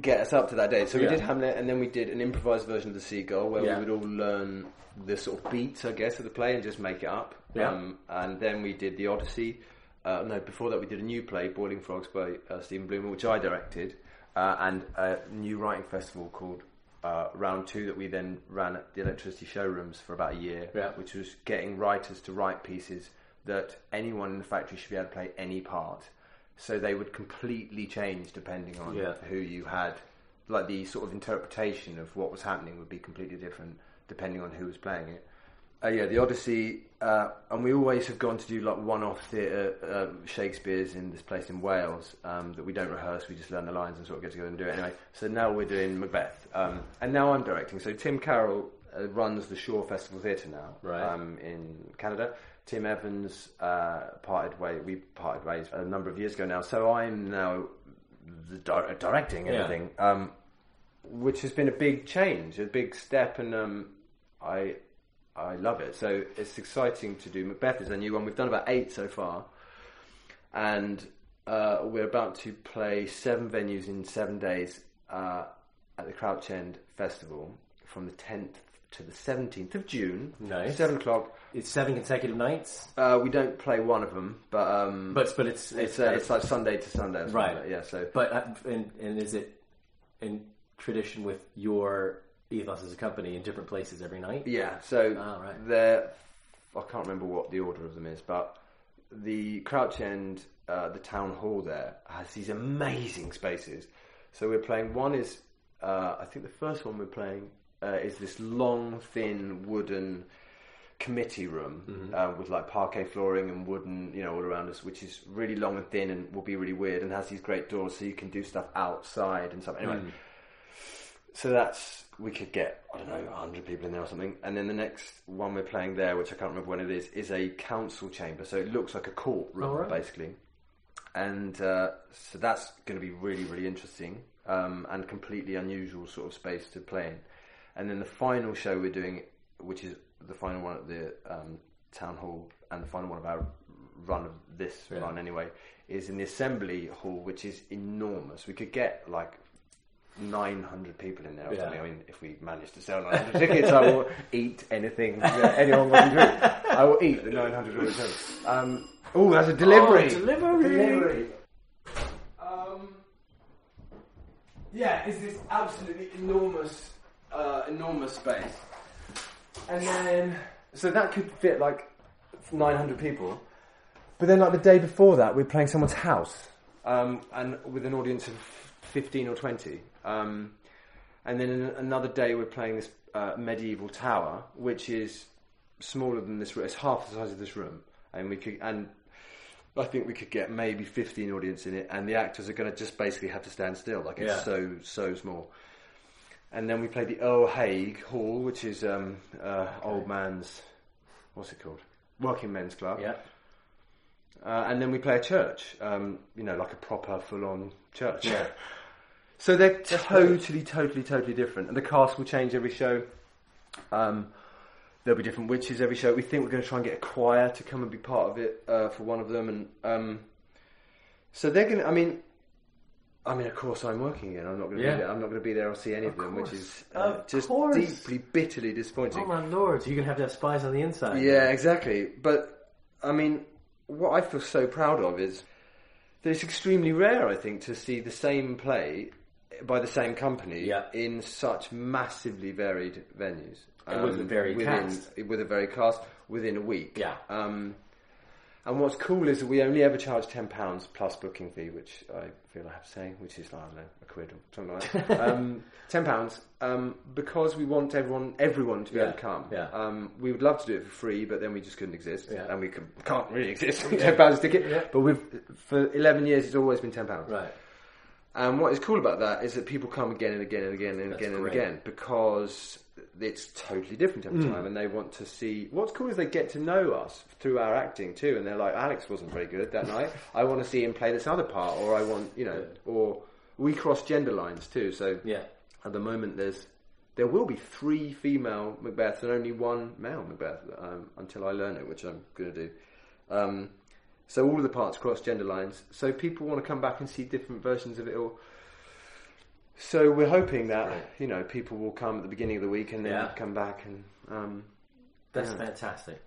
get us up to that date, so Yeah. we did Hamlet, and then we did an improvised version of the Seagull, where Yeah. we would all learn the sort of beats, I guess, of the play and just make it up. Yeah. Um, and then we did the Odyssey. Uh, no, before that we did a new play, Boiling Frogs by uh, Stephen Bloomer, which I directed, uh, and a new writing festival called uh, Round Two that we then ran at the Electricity showrooms for about a year, Yeah. which was getting writers to write pieces that anyone in the factory should be able to play any part. So they would completely change depending on Yeah. who you had. Like the sort of interpretation of what was happening would be completely different depending on who was playing it. Uh, yeah, the Odyssey, uh, and we always have gone to do like one-off theatre, uh, Shakespeare's in this place in Wales um, that we don't rehearse. We just learn the lines and sort of get together and do it anyway. So now we're doing Macbeth, um, and now I'm directing. So Tim Carroll uh, runs the Shaw Festival Theatre now Right. um, in Canada. Tim Evans uh, parted way. We parted ways a number of years ago now. So I'm now the di- directing Yeah. everything. Um, which has been a big change, a big step, and um, I I love it. So it's exciting to do. Macbeth is a new one. We've done about eight so far, and uh, we're about to play seven venues in seven days uh, at the Crouch End Festival from the 10th to the 17th of June. Nice. Seven o'clock. It's seven consecutive nights, Uh, we don't play one of them, but um, but but it's it's uh, it's like Sunday to Sunday, or something Right. like that, yeah. So But uh, and and is it in tradition with your ethos as a company in different places every night? Yeah, so Oh, right. they're I can't remember what the order of them is, but the Crouch End, uh, the town hall there has these amazing spaces. So we're playing. One is uh, I think the first one we're playing uh, is this long, thin wooden committee room Mm-hmm. uh, with like parquet flooring and wooden, you know, all around us, which is really long and thin and will be really weird and has these great doors so you can do stuff outside and stuff. Anyway, Mm. so that's we could get I don't know hundred people in there or something, and then the next one we're playing there, which I can't remember when it is, is a council chamber. So it looks like a courtroom Oh, right. basically, and uh, so that's going to be really really interesting um, and completely unusual sort of space to play in. And then the final show we're doing, which is the final one at the um, town hall and the final one of our run of this Yeah. run anyway, is in the assembly hall, which is enormous. We could get like 900 people in there Yeah. I mean, if we manage to sell 900 tickets, I will eat anything anyone wants to drink. I will eat the 900 auditorium. Um, oh, that's a delivery. Oh, delivery. Delivery. Um, yeah, it's this absolutely enormous, uh, enormous space. And then, so that could fit like 900 people. But then, like the day before that, we're playing someone's house, um, and with an audience of 15 or 20. Um, and then another day, we're playing this uh, medieval tower, which is smaller than this room. It's half the size of this room, and we could and I think we could get maybe 15 audience in it, and the actors are going to just basically have to stand still. Like it's Yeah. so so small. And then we played the Earl Haig Hall, which is um, uh, old man's what's it called? Working men's club. Yeah. Uh, and then we play a church, um, you know, like a proper, full-on church. Yeah. so they're totally, totally, totally different, and the cast will change every show. Um, there'll be different witches every show. We think we're going to try and get a choir to come and be part of it uh, for one of them, and um, so they're going to. I mean, I mean, of course, I'm working again. I'm not going to Yeah. be there. I'm not going to be there or see any of, Of them, which course. is uh, Of just course. deeply, bitterly disappointing. Oh my lord! You're gonna have to have spies on the inside. Yeah, exactly. But I mean, what I feel so proud of is that it's extremely rare, I think, to see the same play by the same company Yeah. in such massively varied venues. And with a varied within, cast. With a very cast within a week. Yeah. Um, and what's cool is that we only ever charge ten pounds plus booking fee, which I feel I have to say, which is I don't know a quid or something like that. um, ten pounds um, because we want everyone everyone to be able to come. yeah. Um, we would love to do it for free, but then we just couldn't exist, Yeah. and we can, can't really exist ten pounds a ticket. Yeah. But we've for eleven years, it's always been ten pounds. Right. And what is cool about that is that people come again and again and again and That's again and again because it's totally different every Mm. time, and they want to see. What's cool is they get to know us through our acting too, and they're like, Alex wasn't very good that night. I want to see him play this other part, or I want, you know, or we cross gender lines too. So Yeah. at the moment, there's there will be three female Macbeths and only one male Macbeth um, until I learn it, which I'm going to do. Um, so all of the parts cross gender lines. So people want to come back and see different versions of it all. So we're hoping that you know people will come at the beginning of the week and then Yeah. come back and um, That's Yeah. fantastic.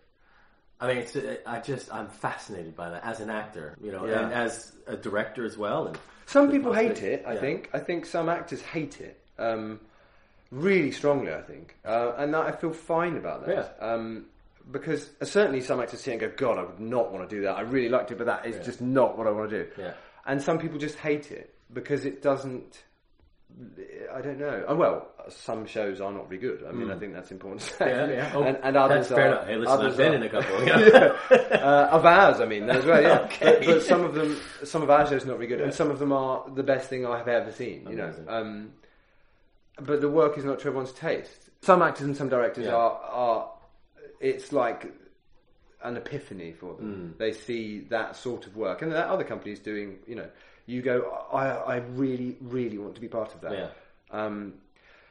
I mean, it's, I just I'm fascinated by that as an actor, you know, Yeah. and as a director as well. And Some people hate it. I think. I think some actors hate it um, really strongly. I think, uh, and I feel fine about that. Um, because uh, certainly some actors see it and go, "God, I would not want to do that. I really liked it, but that is just not what I want to do." Yeah. And some people just hate it because it doesn't. I don't know. Oh, well, some shows are not very good. I mean, I think that's important to say. Mm. Yeah, yeah. Oh, and, and others are. Hey, listen, others I've been are- in a couple. Yeah. uh, of ours, I mean, as well. Yeah, Okay. but, but some of them, some of our shows are not very good, and some of them are the best thing I have ever seen. You know, um, but the work is not to everyone's taste. Some actors and some directors Yeah. are are. It's like an epiphany for them. Hmm. They see that sort of work, and there are other companies doing. You know, you go. I I really really want to be part of that. Yeah. Um,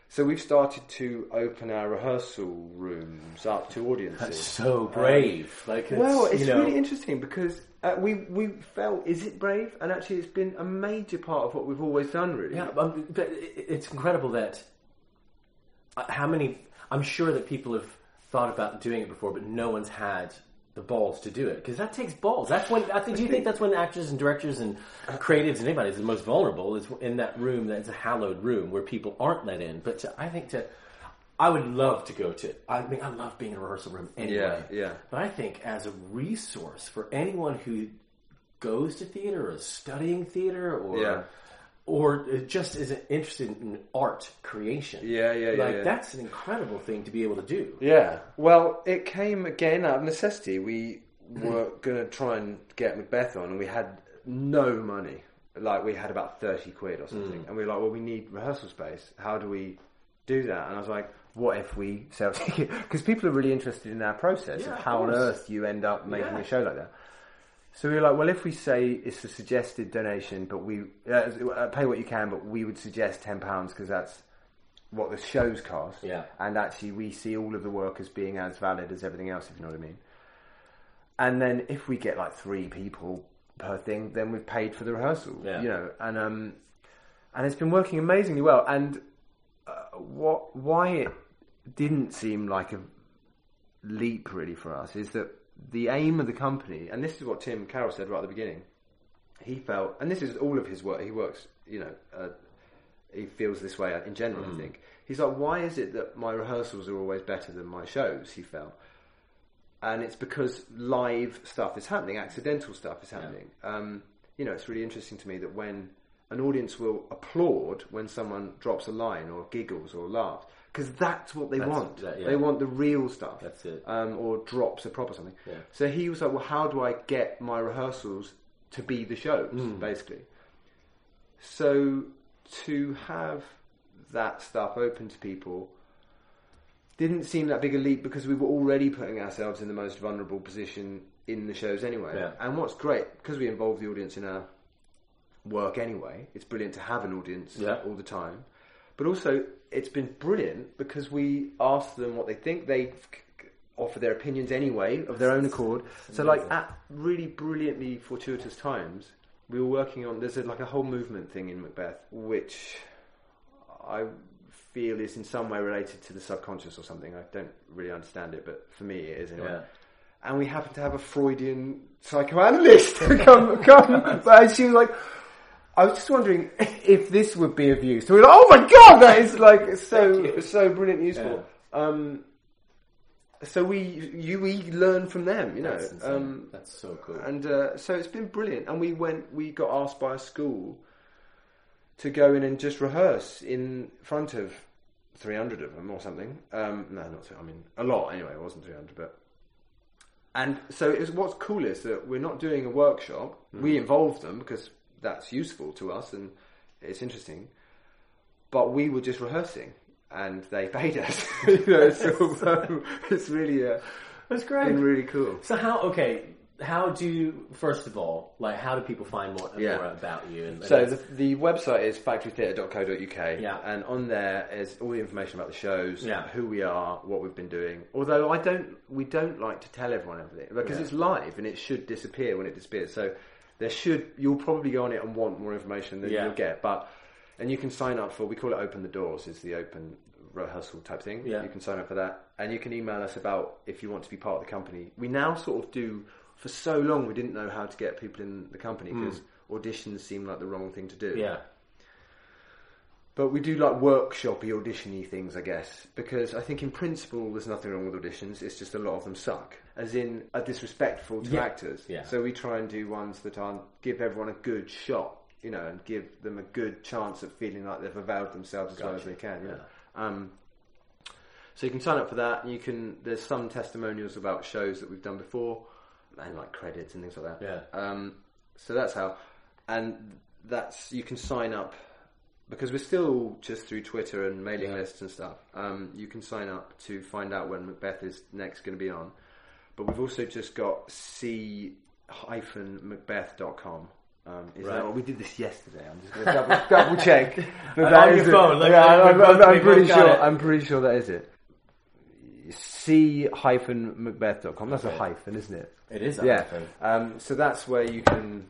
so we've started to open our rehearsal rooms up to audiences. That's so brave. Like, it's, Well, it's you know, really interesting because uh, we we felt is it brave, and actually it's been a major part of what we've always done. Really, Yeah, um, but it's incredible that uh, how many. I'm sure that people have thought about doing it before, but no one's had the balls to do it because that takes balls. That's when I think. Do you think that's when actors and directors and creatives and anybody is the most vulnerable? Is in that room that's a hallowed room where people aren't let in. But to, I think to. I would love to go to. I mean, I love being in a rehearsal room anyway. Yeah, yeah. But I think as a resource for anyone who goes to theater or is studying theater or Yeah. Or just is interested in art creation. Yeah, yeah, yeah, Like yeah. that's an incredible thing to be able to do. Yeah. Well, it came again out of necessity. We were hmm. going to try and get Macbeth on, and we had no money. Like we had about thirty quid or something, hmm. and we were like, "Well, we need rehearsal space. How do we do that?" And I was like, "What if we sell tickets?" Because people are really interested in our process Yeah, of of how on earth you end up making Yeah. a show like that. So we were like, well, if we say it's a suggested donation, but we uh, pay what you can, but we would suggest ten pounds because that's what the shows cost. Yeah. And actually, we see all of the work as being as valid as everything else, if you know what I mean. And then if we get like three people per thing, then we've paid for the rehearsal. Yeah. You know, and um, and it's been working amazingly well. And uh, what why it didn't seem like a leap really for us is that the aim of the company, and this is what Tim Carroll said right at the beginning. He felt, and this is all of his work. He works, you know, uh, he feels this way in general. I think he's like, why is it that my rehearsals are always better than my shows? He felt, and it's because live stuff is happening, accidental stuff is happening. Um, you know, it's really interesting to me that when an audience will applaud when someone drops a line or giggles or laughs, because that's what they That's- want. that- yeah. They want the real stuff. That's it. Um, or drops a prop or something. Yeah. So he was like, well, how do I get my rehearsals to be the shows, Hmm. basically? So to have that stuff open to people didn't seem that big a leap because we were already putting ourselves in the most vulnerable position in the shows anyway. Yeah. And what's great, because we involve the audience in our work anyway, it's brilliant to have an audience Yeah. all the time. But also, it's been brilliant because we ask them what they think. They offer their opinions anyway of their own accord. So, like at really brilliantly fortuitous times, we were working on. There's a, like a whole movement thing in Macbeth, which I feel is in some way related to the subconscious or something. I don't really understand it, but for me, it is anyway. Yeah. And we happen to have a Freudian psychoanalyst come, come. But she was like, I was just wondering if this would be of use. So we we're like, oh my god, that is like so so brilliant, useful. Um, so we you we learn from them, you know. That's. Um, That's so cool. and uh, so it's been brilliant. And we went, we got asked by a school to go in and just rehearse in front of 300 of them or something. Um, no, not so, I mean, a lot anyway, it wasn't 300, but. And so it was, what's cool is that we're not doing a workshop. We involve them because that's useful to us and it's interesting. But we were just rehearsing and they paid us. you know, so it's really, uh, That's great. been really cool. So how? Okay, how do you, first of all, like, how do people find more, Yeah. more about you? And, So the, the website is factorytheatre.co.uk, Yeah. and on there is all the information about the shows, Yeah. who we are, what we've been doing. Although I don't, we don't like to tell everyone everything because Yeah. it's live and it should disappear when it disappears. So there should, you'll probably go on it and want more information than Yeah. you'll get. But and you can sign up for, we call it Open the Doors, is the open rehearsal type thing. Yeah. You can sign up for that, and you can email us about if you want to be part of the company. We now sort of do. For so long, we didn't know how to get people in the company hmm. because auditions seem like the wrong thing to do. yeah, But we do like workshoppy, auditiony things, I guess, because I think in principle there's nothing wrong with auditions. It's just a lot of them suck, as in are disrespectful to Yeah. actors. Yeah. So we try and do ones that aren't give everyone a good shot you know, and give them a good chance of feeling like they've availed themselves as well as they can. Yeah. Um, so you can sign up for that. And you can. There's some testimonials about shows that we've done before, and like credits and things like that. Yeah. Um, so that's how, and that's you can sign up because we're still just through Twitter and mailing Yeah. lists and stuff. Um, you can sign up to find out when Macbeth is next going to be on. But we've also just got c-macbeth.com. Um, is Right. that, we did this yesterday. I'm just going to double, double check. that On your phone, like, yeah, I'm, I'm- I'm pretty sure. it. I'm pretty sure that is it. c-macbeth.com. That's a hyphen, isn't it? It is a yeah. hyphen. Um, so that's where you can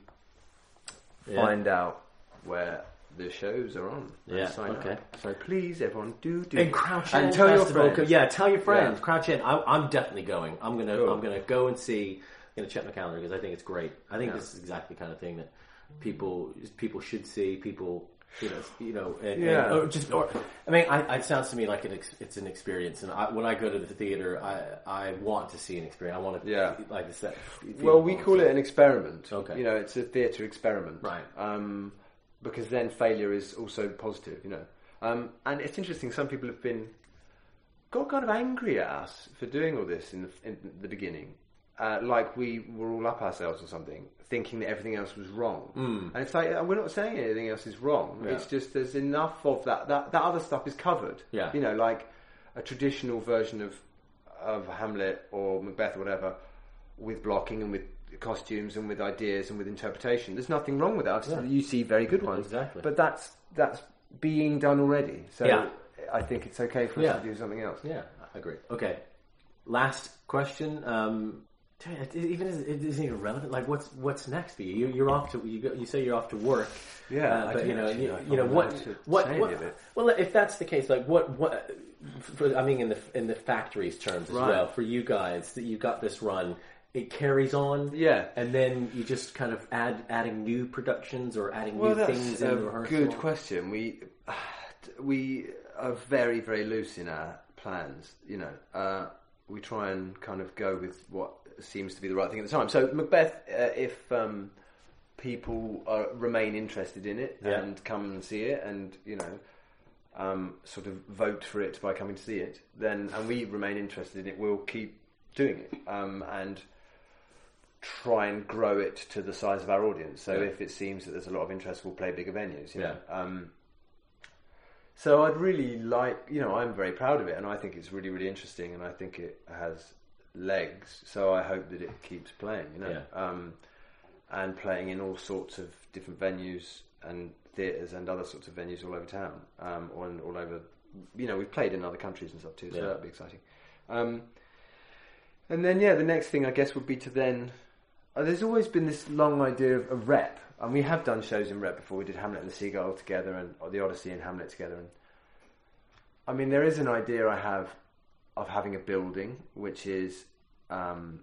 Yeah. find out where the shows are on. and Yeah, sign okay. Up. So please, everyone, do do And it. Crouch and End tell your Festival. friends. Yeah, tell your friends. Yeah. Crouch End. I, I'm definitely going. I'm gonna. Cool. I'm gonna go and see. I'm gonna check my calendar because I think it's great. I think Yeah. this is exactly the kind of thing that people people should see. People. You know, you know, and, Yeah. and, or just, or, I mean, I, it sounds to me like an ex, it's an experience, and I, when I go to the theater, I, I want to see an experience. I want to, Yeah. like I said. feel Well, we call it an experiment. Okay. You know, it's a theatre experiment. Right. Um, because then failure is also positive, you know. Um, and it's interesting, some people have been, got kind of angry at us for doing all this in the, in the beginning. Uh, like we were all up ourselves or something, thinking that everything else was wrong. Mm. And it's like, uh, we're not saying anything else is wrong. Yeah. It's just there's enough of that, that. That other stuff is covered. Yeah. You know, like a traditional version of of Hamlet or Macbeth or whatever, with blocking and with costumes and with ideas and with interpretation. There's nothing wrong with that. You see very good ones, Exactly. But that's that's being done already. So Yeah. I think it's okay for us Yeah. to do something else. Yeah, I agree. Okay, last question. Um, it even is, it isn't even relevant. Like, what's what's next for you? you you're off to you, go, you say you're off to work. Yeah, uh, but you know, actually you, you know what what, what any of it. well, if that's the case, like what what for, I mean, in the in the factories terms as Right. well for you guys that you got this run. It carries on, Yeah. and then you just kind of add adding new productions or adding Well, new things in the rehearsal. good question. We we are very very loose in our plans. You know, uh, we try and kind of go with what seems to be the right thing at the time. So Macbeth, uh, if um, people are, remain interested in it Yeah. and come and see it, and you know. Um, sort of vote for it by coming to see it, then and we remain interested in it. We'll keep doing it um, and try and grow it to the size of our audience. So Yeah. if it seems that there's a lot of interest, we'll play bigger venues. Yeah. Um, so I'd really like, you know, I'm very proud of it, and I think it's really, really interesting, and I think it has legs. So I hope that it keeps playing. You know, Yeah. um, and playing in all sorts of different venues and theatres and other sorts of venues all over town, um, or all over. You know, we've played in other countries and stuff too, so Yeah. that'd be exciting. Um, and then, yeah, the next thing I guess would be to then. Uh, there's always been this long idea of a rep, and we have done shows in rep before. We did Hamlet and the Seagull together, and or the Odyssey and Hamlet together. And I mean, there is an idea I have of having a building which is um,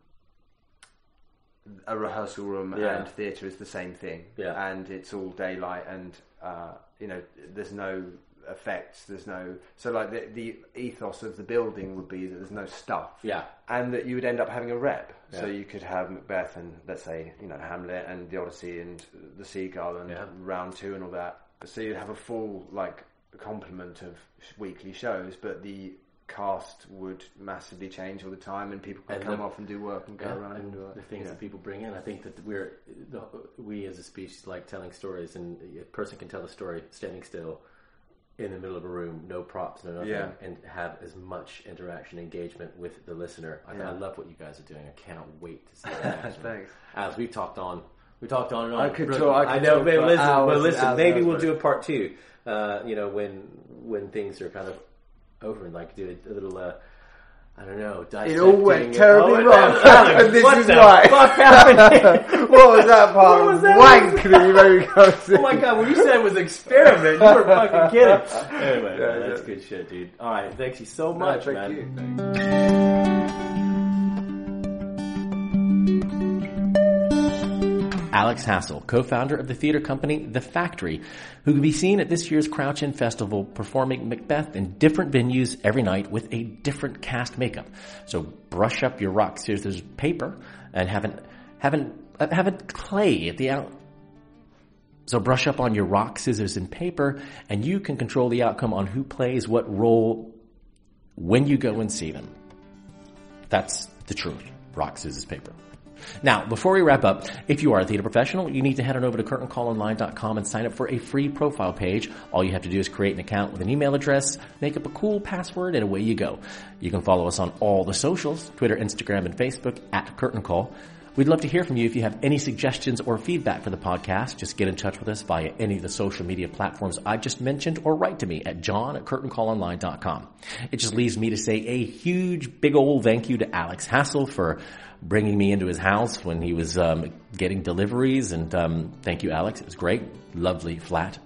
a rehearsal room Yeah. and theatre is the same thing, Yeah. and it's all daylight, and uh, you know, there's no effects, there's no so like the, the ethos of the building would be that there's no stuff, Yeah. and that you would end up having a rep. So you could have Macbeth and let's say you know Hamlet and the Odyssey and the Seagull and Yeah. Round Two and all that. So you'd have a full like complement of weekly shows, but the cast would massively change all the time, and people could And come the- off and do work and go Yeah, around and do it. the things Yeah. that people bring in. I think that we're the, we as a species like telling stories, and a person can tell a story standing still in the middle of a room, no props, no nothing, Yeah. and have as much interaction, engagement with the listener. I, Yeah. I love what you guys are doing. I cannot wait to see that. Thanks. As we talked on, we talked on and on. I could Bro- talk- I could know, talk but listen, but listen. maybe we'll do a part two. Uh, you know, when when things are kind of over, and like do a, little. Uh, I don't know. It all went terribly Oh, wrong, Alex, and this what is the why. fuck happened? what was that part? What was of that? Wank that you made me go? Oh my god, when you said it was experiment, you were fucking kidding. Anyway, Yeah, man, that's good shit, dude. Alright, thank you so No, much, thank man. you. Alex Hassell, co-founder of the theater company The Factory, who can be seen at this year's Crouch End Festival performing Macbeth in different venues every night with a different cast makeup. So brush up your rock scissors paper and have an have an have a clay at the out So brush up on your rock, scissors, and paper, and you can control the outcome on who plays what role when you go and see them. That's the truth. Rock, scissors, paper. Now, before we wrap up, if you are a theater professional, you need to head on over to curtaincallonline.com and sign up for a free profile page. All you have to do is create an account with an email address, make up a cool password, and away you go. You can follow us on all the socials, Twitter, Instagram, and Facebook at Curtain Call. We'd love to hear from you if you have any suggestions or feedback for the podcast. Just get in touch with us via any of the social media platforms I just mentioned or write to me at john at curtaincallonline.com. It just leaves me to say a huge, big old thank you to Alex Hassell for bringing me into his house when he was um, getting deliveries. And um, thank you, Alex. It was great. Lovely flat.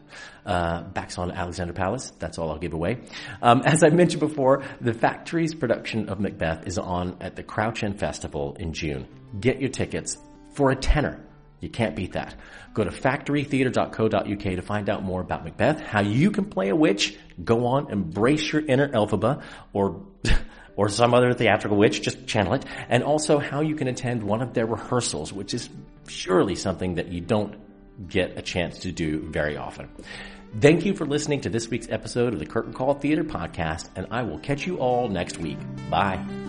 Uh, backs on Alexandra Palace. That's all I'll give away. Um, as I mentioned before, the factory's production of Macbeth is on at the Crouch End Festival in June. Get your tickets for a tenner. You can't beat that. Go to factorytheatre.co.uk to find out more about Macbeth, how you can play a witch, go on, embrace your inner Elphaba, or or some other theatrical witch, just channel it, and also how you can attend one of their rehearsals, which is surely something that you don't get a chance to do very often. Thank you for listening to this week's episode of the Curtain Call Theater Podcast, and I will catch you all next week. Bye.